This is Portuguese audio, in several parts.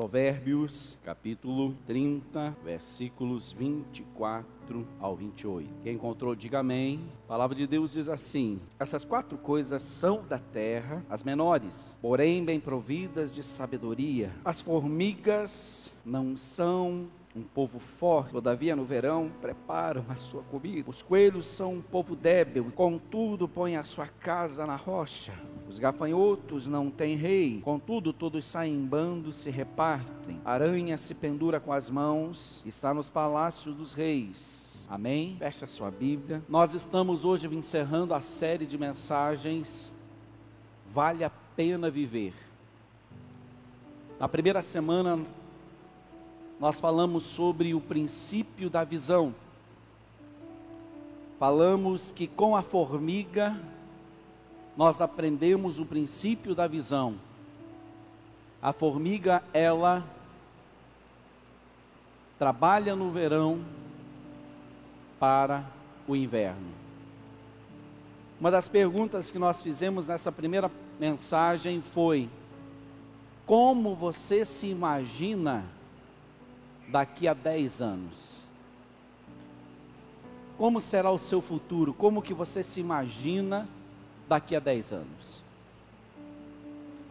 Provérbios, capítulo 30, versículos 24 ao 28. Quem encontrou, diga amém. A palavra de Deus diz assim: Essas quatro coisas são da terra, as menores, porém bem providas de sabedoria. As formigas não são um povo forte, todavia no verão preparam a sua comida. Os coelhos são um povo débil, contudo põem a sua casa na rocha. Os gafanhotos não têm rei, contudo todos saem em bando, se repartem. Aranha se pendura com as mãos, está nos palácios dos reis. Amém? Feche a sua Bíblia. Nós estamos hoje encerrando a série de mensagens Vale a pena viver. Na primeira semana nós falamos sobre o princípio da visão. Falamos que com a formiga nós aprendemos o princípio da visão. A formiga, ela trabalha no verão para o inverno. Uma das perguntas que nós fizemos nessa primeira mensagem foi: como você se imagina daqui a 10 anos? Como será o seu futuro? Como que você se imagina daqui a 10 anos?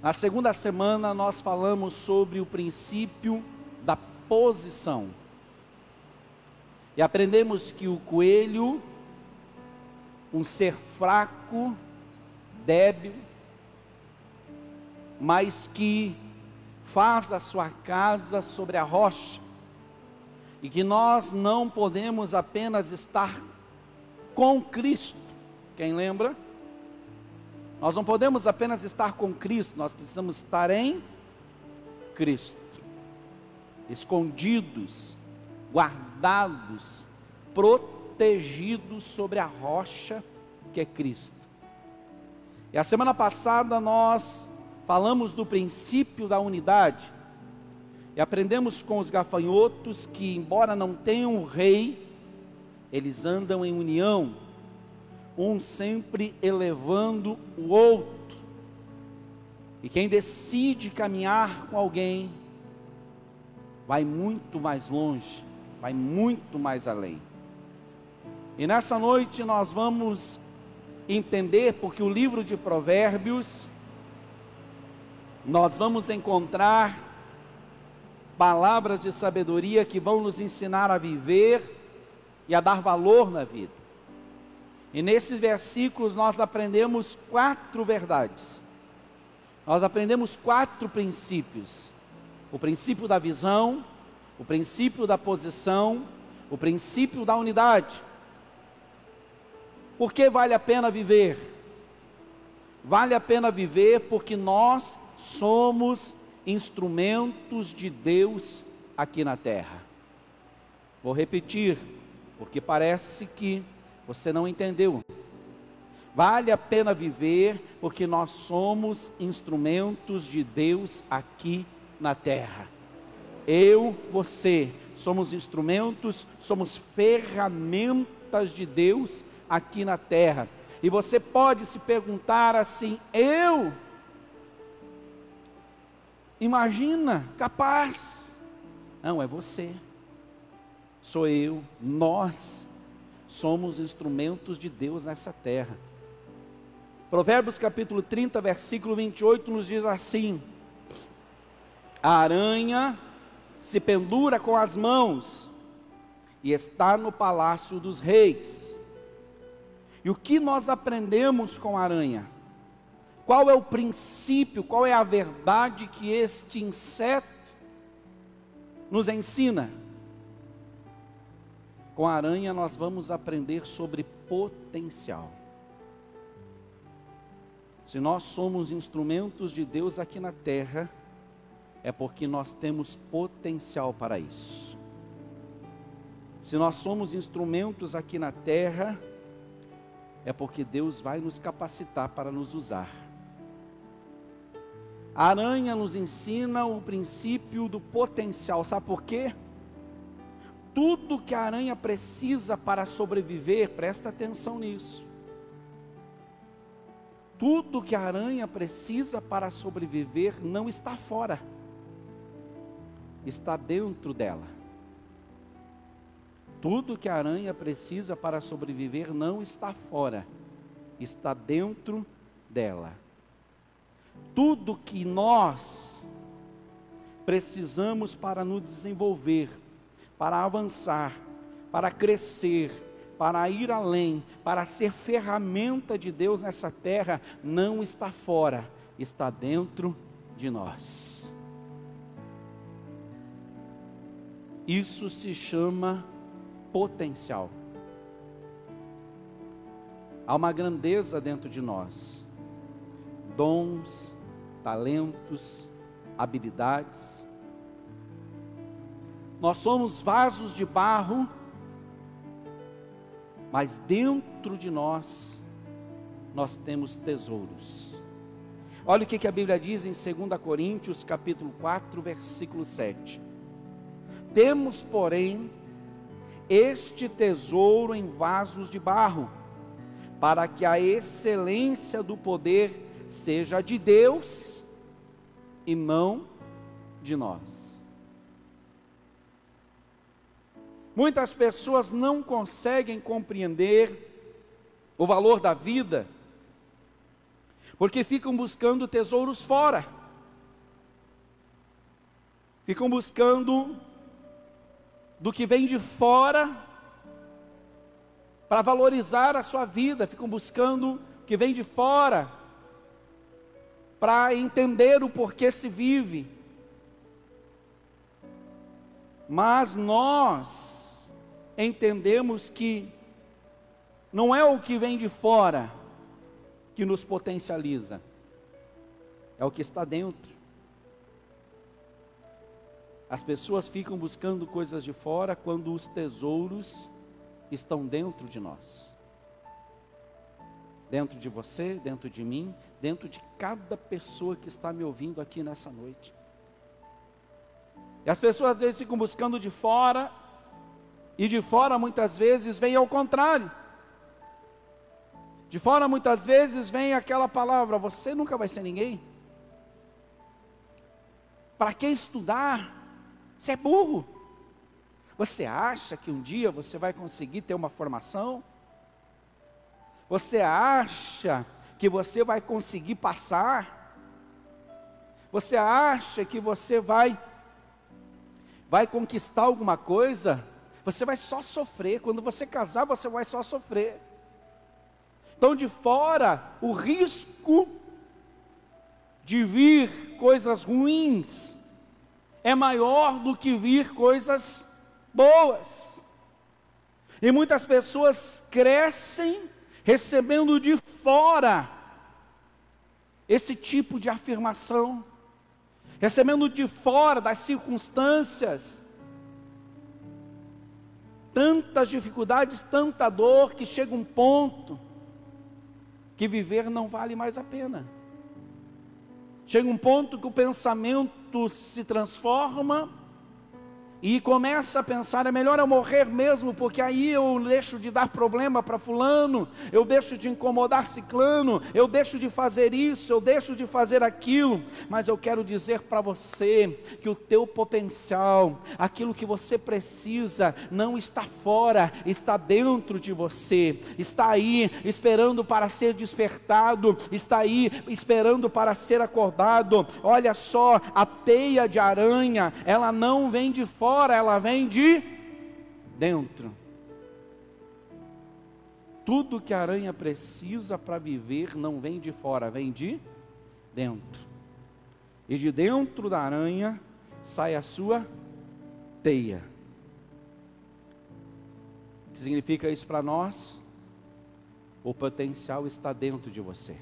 Na segunda semana nós falamos sobre o princípio da posição. E aprendemos que o coelho, um ser fraco, débil, mas que faz a sua casa sobre a rocha, e que nós não podemos apenas estar com Cristo. Quem lembra? Nós não podemos apenas estar com Cristo, nós precisamos estar em Cristo, escondidos, guardados, protegidos sobre a rocha que é Cristo. E a semana passada nós falamos do princípio da unidade. E aprendemos com os gafanhotos que, embora não tenham um rei, eles andam em união, um sempre elevando o outro. E quem decide caminhar com alguém, vai muito mais longe, vai muito mais além. E nessa noite nós vamos entender, porque o livro de Provérbios, nós vamos encontrar palavras de sabedoria que vão nos ensinar a viver e a dar valor na vida. E nesses versículos nós aprendemos quatro verdades. Nós aprendemos quatro princípios: o princípio da visão, o princípio da posição, o princípio da unidade. Por que vale a pena viver? Vale a pena viver porque nós somos instrumentos de Deus aqui na terra. Vou repetir, porque parece que você não entendeu. Vale a pena viver, porque nós somos instrumentos de Deus aqui na terra. Eu, você, somos instrumentos, somos ferramentas de Deus aqui na terra. E você pode se perguntar assim: eu Imagina, capaz. Não, é você. Sou eu, nós somos instrumentos de Deus nessa terra. Provérbios capítulo 30, versículo 28 nos diz assim: A aranha se pendura com as mãos e está no palácio dos reis. E o que nós aprendemos com a aranha? Qual é o princípio, qual é a verdade que este inseto nos ensina? Com a aranha nós vamos aprender sobre potencial. Se nós somos instrumentos de Deus aqui na terra, é porque nós temos potencial para isso. Se nós somos instrumentos aqui na terra, é porque Deus vai nos capacitar para nos usar. A aranha nos ensina o princípio do potencial, sabe por quê? Tudo que a aranha precisa para sobreviver, presta atenção nisso. Tudo que a aranha precisa para sobreviver não está fora. está dentro dela. Tudo que a aranha precisa para sobreviver não está fora, está dentro dela. Tudo que nós precisamos para nos desenvolver, para avançar, para crescer, para ir além, para ser ferramenta de Deus nessa terra, não está fora, está dentro de nós. Isso se chama potencial. Há uma grandeza dentro de nós, dons, talentos, habilidades. Nós somos vasos de barro, mas dentro de nós, nós temos tesouros. Olha o que, a Bíblia diz em 2 Coríntios, capítulo 4, versículo 7. Temos, porém, este tesouro em vasos de barro, para que a excelência do poder seja de Deus e não de nós. Muitas pessoas não conseguem compreender o valor da vida, porque ficam buscando tesouros fora, ficam buscando do que vem de fora para valorizar a sua vida, ficam buscando o que vem de fora para entender o porquê se vive. Mas nós entendemos que não é o que vem de fora que nos potencializa, é o que está dentro. As pessoas ficam buscando coisas de fora quando os tesouros estão dentro de nós. Dentro de você, dentro de mim, dentro de cada pessoa que está me ouvindo aqui nessa noite. E as pessoas às vezes ficam buscando de fora, e de fora muitas vezes vem ao contrário. De fora muitas vezes vem aquela palavra: você nunca vai ser ninguém. Para quem estudar? Você é burro. Você acha que um dia você vai conseguir ter uma formação? Você acha que você vai conseguir passar? Você acha que você vai vai conquistar alguma coisa? Você vai só sofrer. Quando você casar, você vai só sofrer. Então, de fora, o risco de vir coisas ruins é maior do que vir coisas boas. E muitas pessoas crescem recebendo de fora esse tipo de afirmação, recebendo de fora das circunstâncias, tantas dificuldades, tanta dor, que chega um ponto que viver não vale mais a pena. Chega um ponto que o pensamento se transforma e começa a pensar: é melhor eu morrer mesmo, porque aí eu deixo de dar problema para Fulano, eu deixo de incomodar Ciclano, eu deixo de fazer isso, eu deixo de fazer aquilo. Mas eu quero dizer para você que o teu potencial, aquilo que você precisa, não está fora, está dentro de você, está aí esperando para ser despertado, está aí esperando para ser acordado. Olha só, a teia de aranha, ela não vem de fora fora, ela vem de dentro. Tudo que a aranha precisa para viver não vem de fora, vem de dentro. E de dentro da aranha sai a sua teia. O que significa isso para nós? O potencial está dentro de você.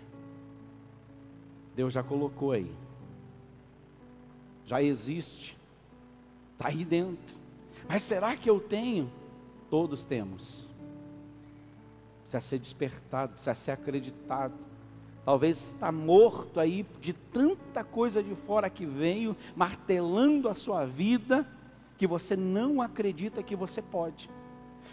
Deus já colocou aí. Já existe. Está aí dentro. Mas será que eu tenho? Todos temos. Precisa ser despertado, precisa ser acreditado. Talvez está morto aí de tanta coisa de fora que veio, martelando a sua vida, que você não acredita que você pode.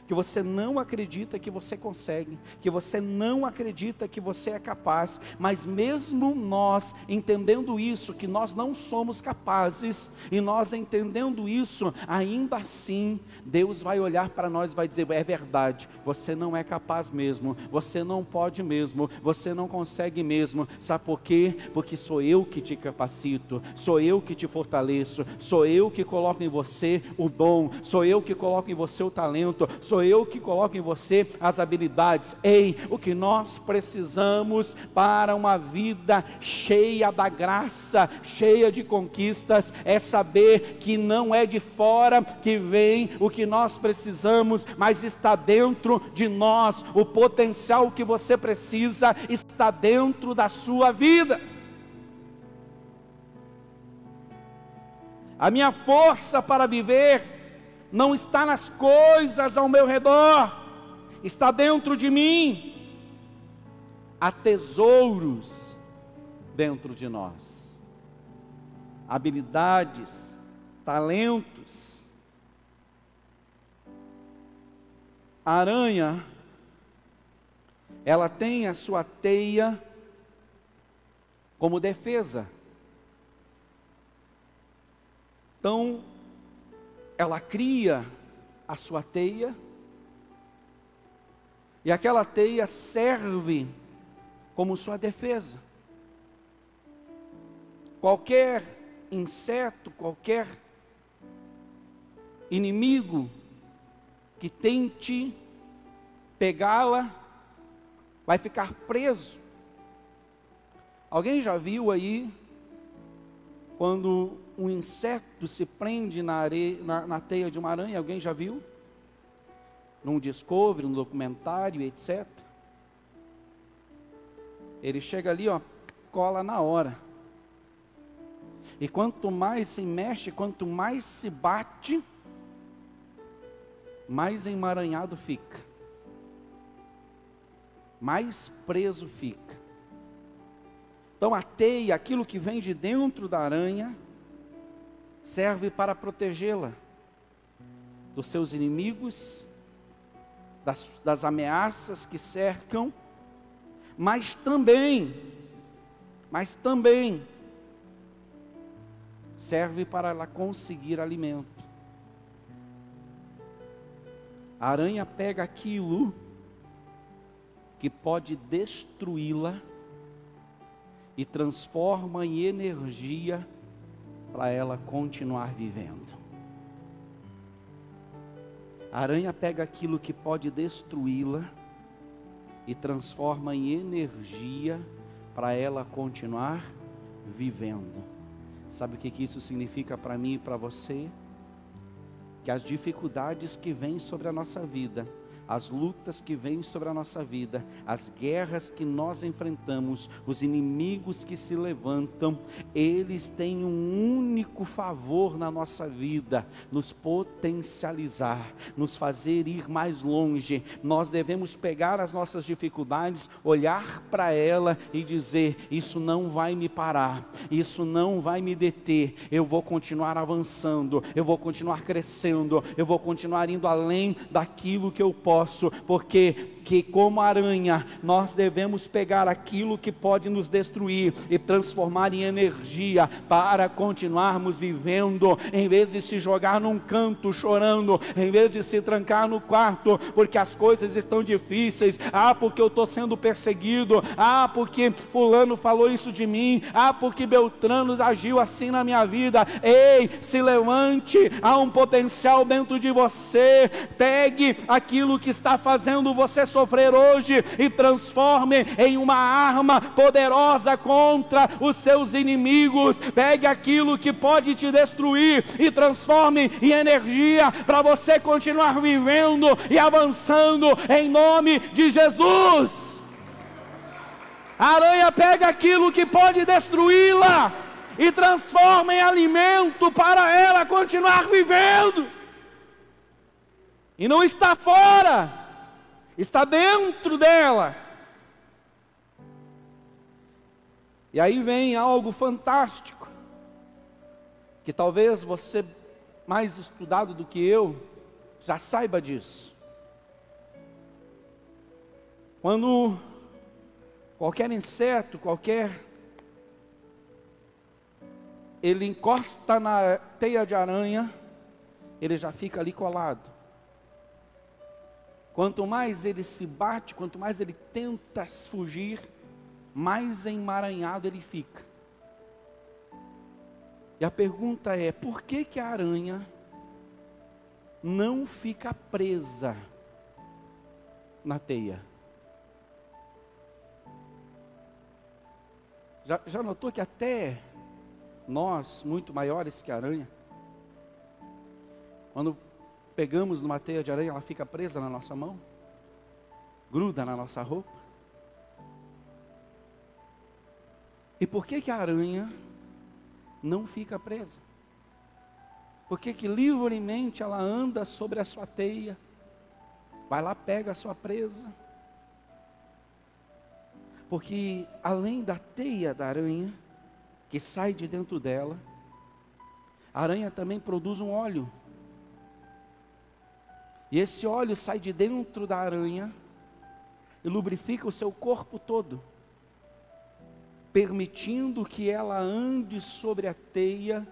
Que você não acredita que você consegue, que você não acredita que você é capaz, mas mesmo nós entendendo isso, que nós não somos capazes, e nós entendendo isso, ainda assim, Deus vai olhar para nós e vai dizer: é verdade, você não é capaz mesmo, você não pode mesmo, você não consegue mesmo, sabe por quê? Porque sou eu que te capacito, sou eu que te fortaleço, sou eu que coloco em você o dom, sou eu que coloco em você o talento, sou sou eu que coloco em você as habilidades. Ei, o que nós precisamos para uma vida cheia da graça, cheia de conquistas, é saber que não é de fora que vem o que nós precisamos, mas está dentro de nós. O potencial que você precisa está dentro da sua vida. A minha força para viver não está nas coisas ao meu redor, está dentro de mim. Há tesouros dentro de nós, habilidades, talentos. A aranha, ela tem a sua teia como defesa. Então, ela cria a sua teia, e aquela teia serve como sua defesa. Qualquer inseto, qualquer inimigo que tente pegá-la, vai ficar preso. Alguém já viu aí quando um inseto se prende na, areia, na, na teia de uma aranha, alguém já viu? Num Discovery, num documentário, etc. Ele chega ali, ó, cola na hora. E quanto mais se mexe, quanto mais se bate, mais emaranhado fica. Mais preso fica. Então a teia, aquilo que vem de dentro da aranha, serve para protegê-la dos seus inimigos, das, das ameaças que cercam, mas também, mas também serve para ela conseguir alimento. A aranha pega aquilo que pode destruí-la e transforma em energia para ela continuar vivendo. A aranha pega aquilo que pode destruí-la e transforma em energia para ela continuar vivendo. Sabe o que, isso significa para mim e para você? Que as dificuldades que vêm sobre a nossa vida, as lutas que vêm sobre a nossa vida, as guerras que nós enfrentamos, os inimigos que se levantam, eles têm um único favor na nossa vida: nos potencializar, nos fazer ir mais longe. Nós devemos pegar as nossas dificuldades, olhar para ela e dizer: Isso não vai me parar, isso não vai me deter, eu vou continuar avançando, eu vou continuar crescendo, eu vou continuar indo além daquilo que eu posso porque que como aranha nós devemos pegar aquilo que pode nos destruir e transformar em energia para continuarmos vivendo, em vez de se jogar num canto chorando, em vez de se trancar no quarto, porque as coisas estão difíceis, ah, porque eu estou sendo perseguido, ah, porque fulano falou isso de mim, ah, porque Beltrano agiu assim na minha vida. Ei, se levante, há um potencial dentro de você, pegue aquilo que está fazendo você sofrer hoje e transforme em uma arma poderosa contra os seus inimigos. Pegue aquilo que pode te destruir e transforme em energia para você continuar vivendo e avançando em nome de Jesus. A aranha pega aquilo que pode destruí-la e transforma em alimento para ela continuar vivendo. E não está fora está dentro dela. E aí vem algo fantástico, que talvez você, mais estudado do que eu, já saiba disso. Quando qualquer inseto, qualquer ele encosta na teia de aranha, ele já fica ali colado. Quanto mais ele se bate, quanto mais ele tenta fugir, mais emaranhado ele fica. E a pergunta é: por que, que a aranha não fica presa na teia? Já, já notou que até nós, muito maiores que a aranha, quando pegamos numa teia de aranha, ela fica presa na nossa mão, gruda na nossa roupa. E por que, que a aranha não fica presa? Por que, que livremente ela anda sobre a sua teia? Vai lá, pega a sua presa. Porque além da teia da aranha, que sai de dentro dela, a aranha também produz um óleo e esse óleo sai de dentro da aranha e lubrifica o seu corpo todo, permitindo que ela ande sobre a teia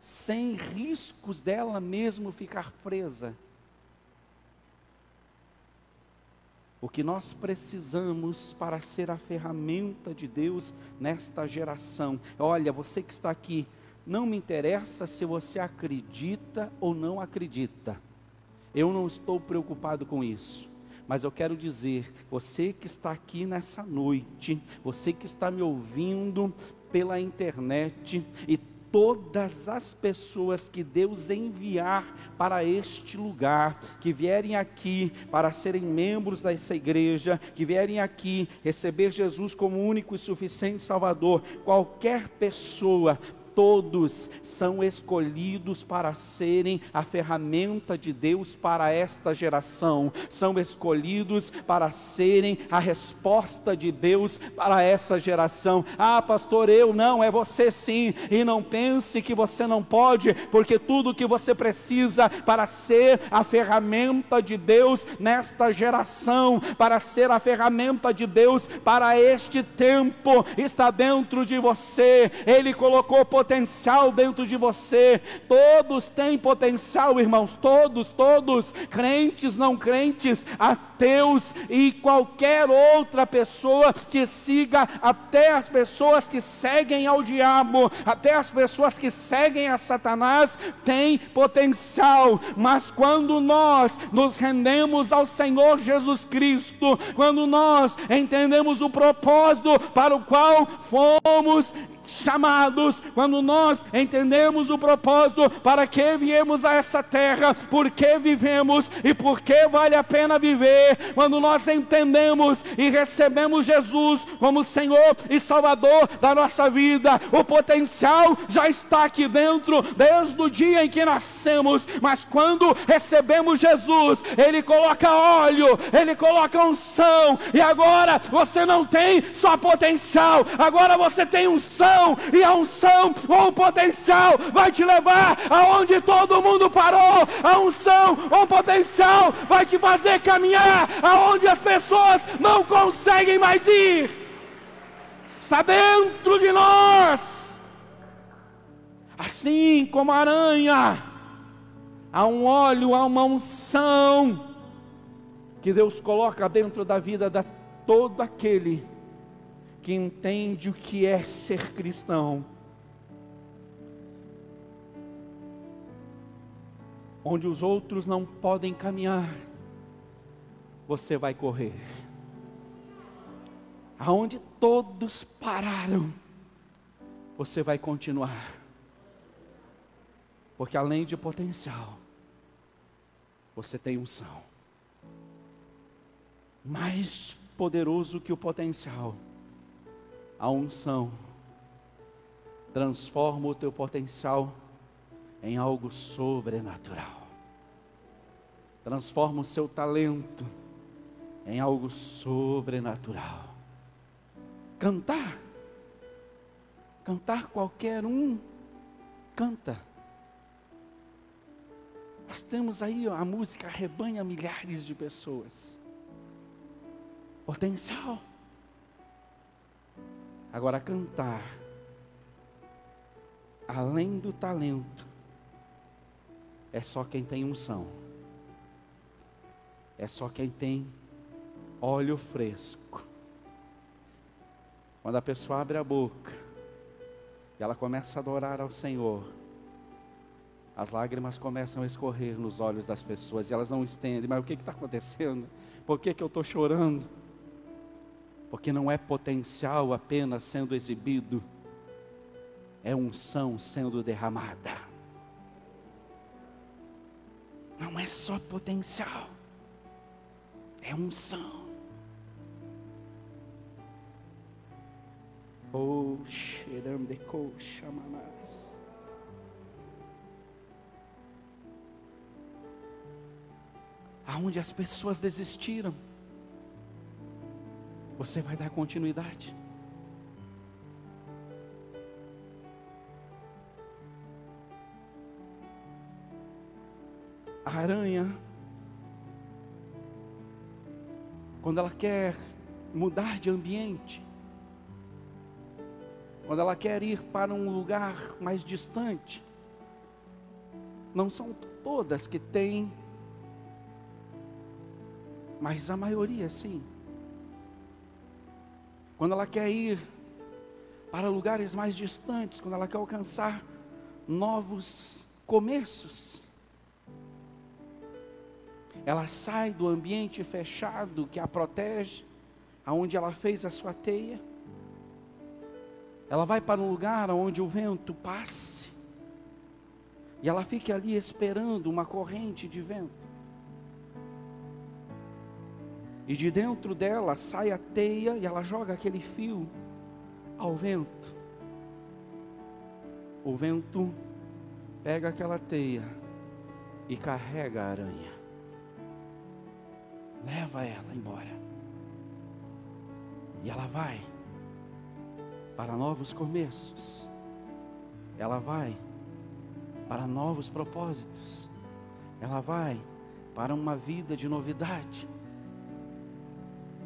sem riscos dela mesmo ficar presa. O que nós precisamos para ser a ferramenta de Deus nesta geração. Olha, você que está aqui, não me interessa se você acredita ou não acredita. Eu não estou preocupado com isso. Mas eu quero dizer, você que está aqui nessa noite, você que está me ouvindo pela internet e todas as pessoas que Deus enviar para este lugar, que vierem aqui para serem membros dessa igreja, que vierem aqui receber Jesus como único e suficiente Salvador, qualquer pessoa todos são escolhidos para serem a ferramenta de Deus para esta geração, são escolhidos para serem a resposta de Deus para essa geração. Ah, pastor, eu não, é você sim, e não pense que você não pode, porque tudo que você precisa para ser a ferramenta de Deus nesta geração, para ser a ferramenta de Deus para este tempo, está dentro de você. Ele colocou potencial dentro de você. Todos têm potencial, irmãos, todos, todos, crentes, não crentes, ateus e qualquer outra pessoa que siga, até as pessoas que seguem ao diabo, até as pessoas que seguem a Satanás, têm potencial, mas quando nós nos rendemos ao Senhor Jesus Cristo, quando nós entendemos o propósito para o qual fomos chamados, quando nós entendemos o propósito para que viemos a essa terra, por que vivemos e por que vale a pena viver, quando nós entendemos e recebemos Jesus como Senhor e Salvador da nossa vida, o potencial já está aqui dentro desde o dia em que nascemos, mas quando recebemos Jesus, Ele coloca óleo, Ele coloca unção, e agora você não tem só potencial, agora você tem unção unção, e a unção ou o potencial vai te levar aonde todo mundo parou. A unção ou o potencial vai te fazer caminhar aonde as pessoas não conseguem mais ir. Está dentro de nós. Assim como a aranha, há um óleo, há uma unção que Deus coloca dentro da vida de todo aquele que entende o que é ser cristão. Onde os outros não podem caminhar, você vai correr. Aonde todos pararam, você vai continuar. Porque além de potencial, você tem unção. Mais poderoso que o potencial a unção transforma o teu potencial em algo sobrenatural. Transforma o seu talento em algo sobrenatural. Cantar. Cantar qualquer um canta. Nós temos aí a música arrebanha milhares de pessoas. Potencial. Agora, cantar, além do talento, é só quem tem unção, é só quem tem óleo fresco. Quando a pessoa abre a boca e ela começa a adorar ao Senhor, as lágrimas começam a escorrer nos olhos das pessoas e elas não estendem. Mas o que está acontecendo? Por que, que eu estou chorando? Porque não é potencial apenas sendo exibido, é unção sendo derramada. Não é só potencial, é unção. Aonde as pessoas desistiram, você vai dar continuidade. A aranha, quando ela quer mudar de ambiente, quando ela quer ir para um lugar mais distante, não são todas que têm mas a maioria sim. Quando ela quer ir para lugares mais distantes, quando ela quer alcançar novos começos, ela sai do ambiente fechado que a protege, aonde ela fez a sua teia. Ela vai para um lugar onde o vento passe. E ela fica ali esperando uma corrente de vento. E de dentro dela sai a teia e ela joga aquele fio ao vento. O vento pega aquela teia e carrega a aranha. Leva ela embora. E ela vai para novos começos. Ela vai para novos propósitos. Ela vai para uma vida de novidade.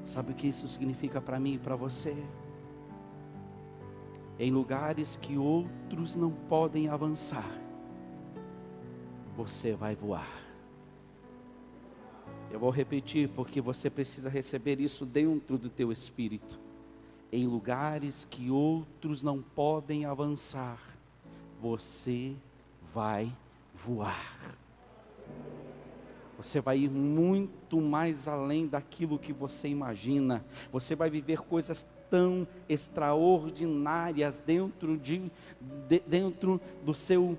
Sabe o que isso significa para mim e para você? Em lugares que outros não podem avançar, você vai voar. Eu vou repetir porque você precisa receber isso dentro do teu espírito. Em lugares que outros não podem avançar, você vai voar. Você vai ir muito mais além daquilo que você imagina. Você vai viver coisas tão extraordinárias dentro de, de dentro do seu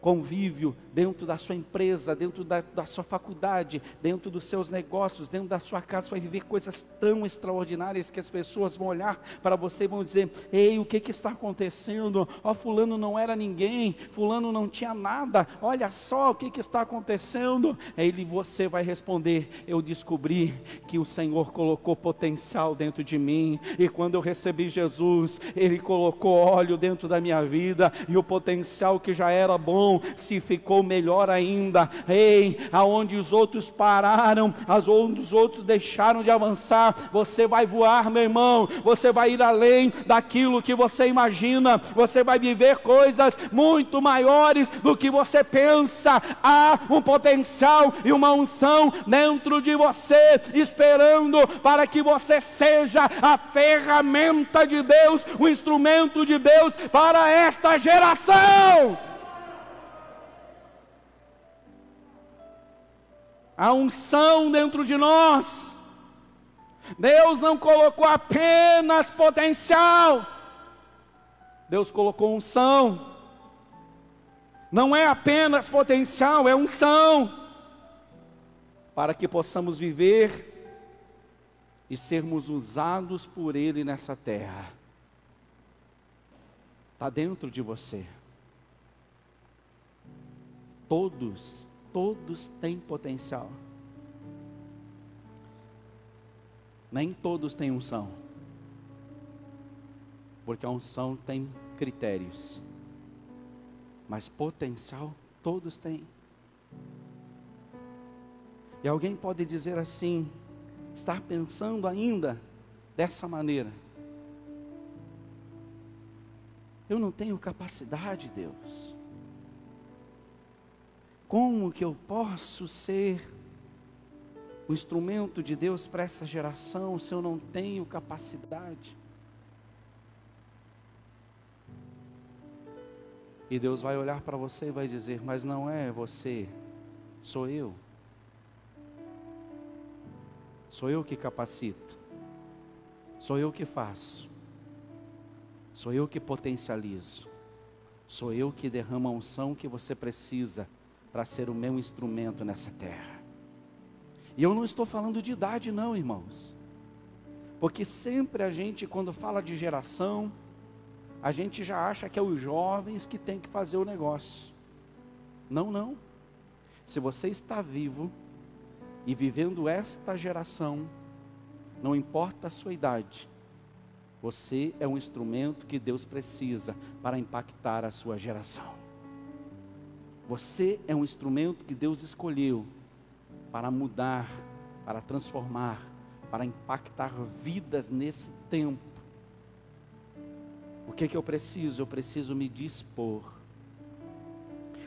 convívio, dentro da sua empresa, dentro da, da, sua faculdade, dentro dos seus negócios, dentro da sua casa, vai viver coisas tão extraordinárias que as pessoas vão olhar para você e vão dizer: Ei, o que, que está acontecendo? Ó, Fulano não era ninguém, Fulano não tinha nada, olha só o que, que está acontecendo. Aí você vai responder: Eu descobri que o Senhor colocou potencial dentro de mim, e quando eu recebi Jesus, Ele colocou óleo dentro da minha vida, e o potencial que já era bom se ficou melhor ainda. Ei, aonde os outros pararam, aonde os outros deixaram de avançar, você vai voar, meu irmão. Você vai ir além daquilo que você imagina. Você vai viver coisas muito maiores do que você pensa. Há um potencial e uma unção dentro de você, esperando para que você seja a ferramenta de Deus, o instrumento de Deus para esta geração. A unção dentro de nós. Deus não colocou apenas potencial, Deus colocou unção. Não é apenas potencial, é unção. Para que possamos viver e sermos usados por Ele nessa terra. Está dentro de você. Todos todos têm potencial. Nem todos têm unção. Porque a unção tem critérios. Mas potencial todos têm. E alguém pode dizer assim: estar pensando ainda dessa maneira. Eu não tenho capacidade, Deus. Como que eu posso ser o instrumento de Deus para essa geração se eu não tenho capacidade? E Deus vai olhar para você e vai dizer: Mas não é você, sou eu. Sou eu que capacito. Sou eu que faço. Sou eu que potencializo. Sou eu que derramo a unção que você precisa para ser o meu instrumento nessa terra. E eu não estou falando de idade, não, irmãos. Porque sempre a gente, quando fala de geração, a gente já acha que é os jovens que tem que fazer o negócio. Não, não. Se você está vivo e vivendo esta geração, não importa a sua idade, você é um instrumento que Deus precisa para impactar a sua geração. Você é um instrumento que Deus escolheu para mudar, para transformar, para impactar vidas nesse tempo o que, que eu preciso? Eu preciso me dispor.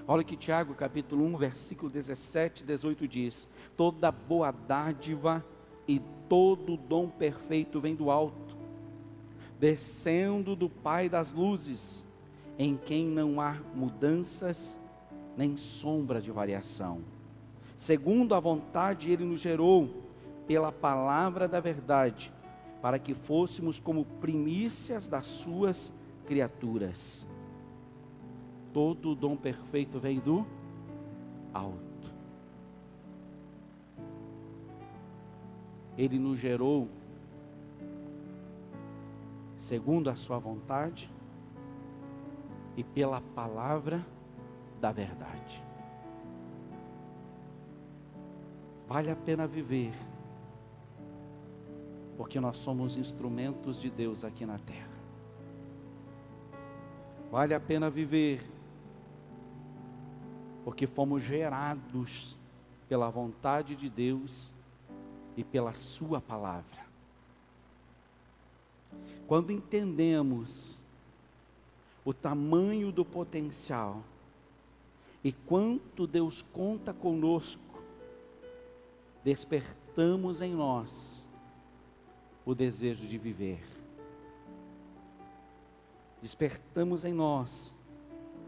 Olha que Tiago capítulo 1, versículo 17 e 18 diz: Toda boa dádiva e todo dom perfeito vem do alto, descendo do Pai das luzes, em quem não há mudanças nem sombra de variação. Segundo a vontade, ele nos gerou pela palavra da verdade para que fôssemos como primícias das suas criaturas. Todo o dom perfeito vem do alto. Ele nos gerou segundo a sua vontade e pela palavra da verdade. Vale a pena viver porque nós somos instrumentos de Deus aqui na terra. Vale a pena viver, porque fomos gerados pela vontade de Deus e pela Sua palavra. Quando entendemos o tamanho do potencial e quanto Deus conta conosco, despertamos em nós o desejo de viver. Despertamos em nós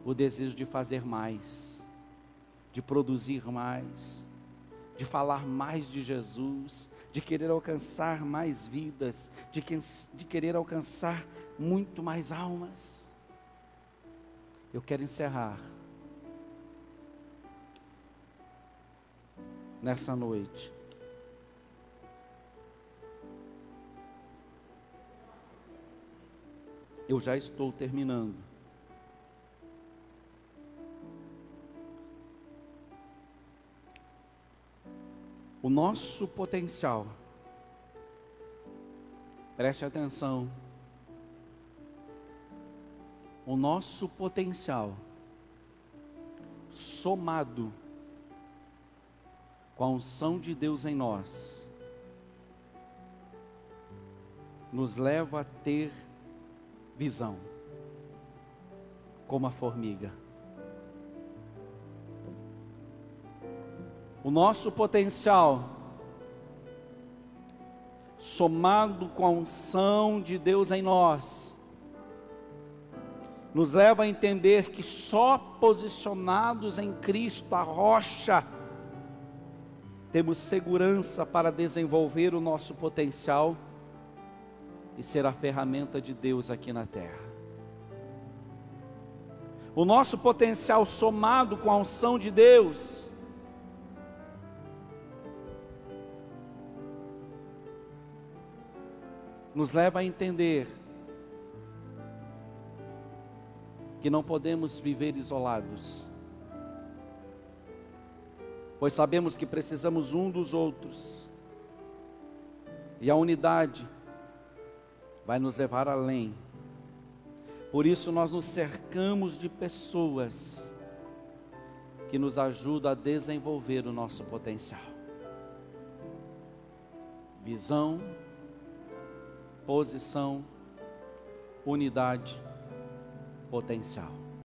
o desejo de fazer mais, de produzir mais, de falar mais de Jesus, de querer alcançar mais vidas, de, que, de querer alcançar muito mais almas. Eu quero encerrar nessa noite Eu já estou terminando. O nosso potencial, preste atenção, o nosso potencial, somado com a unção de Deus em nós, nos leva a ter visão, como a formiga. O nosso potencial, somado com a unção de Deus em nós, nos leva a entender que só posicionados em Cristo, a rocha, temos segurança para desenvolver o nosso potencial e ser a ferramenta de Deus aqui na terra. O nosso potencial somado com a unção de Deus, nos leva a entender que não podemos viver isolados, pois sabemos que precisamos um dos outros, e a unidade vai nos levar além. Por isso nós nos cercamos de pessoas que nos ajudam a desenvolver o nosso potencial. visão, posição, unidade, potencial.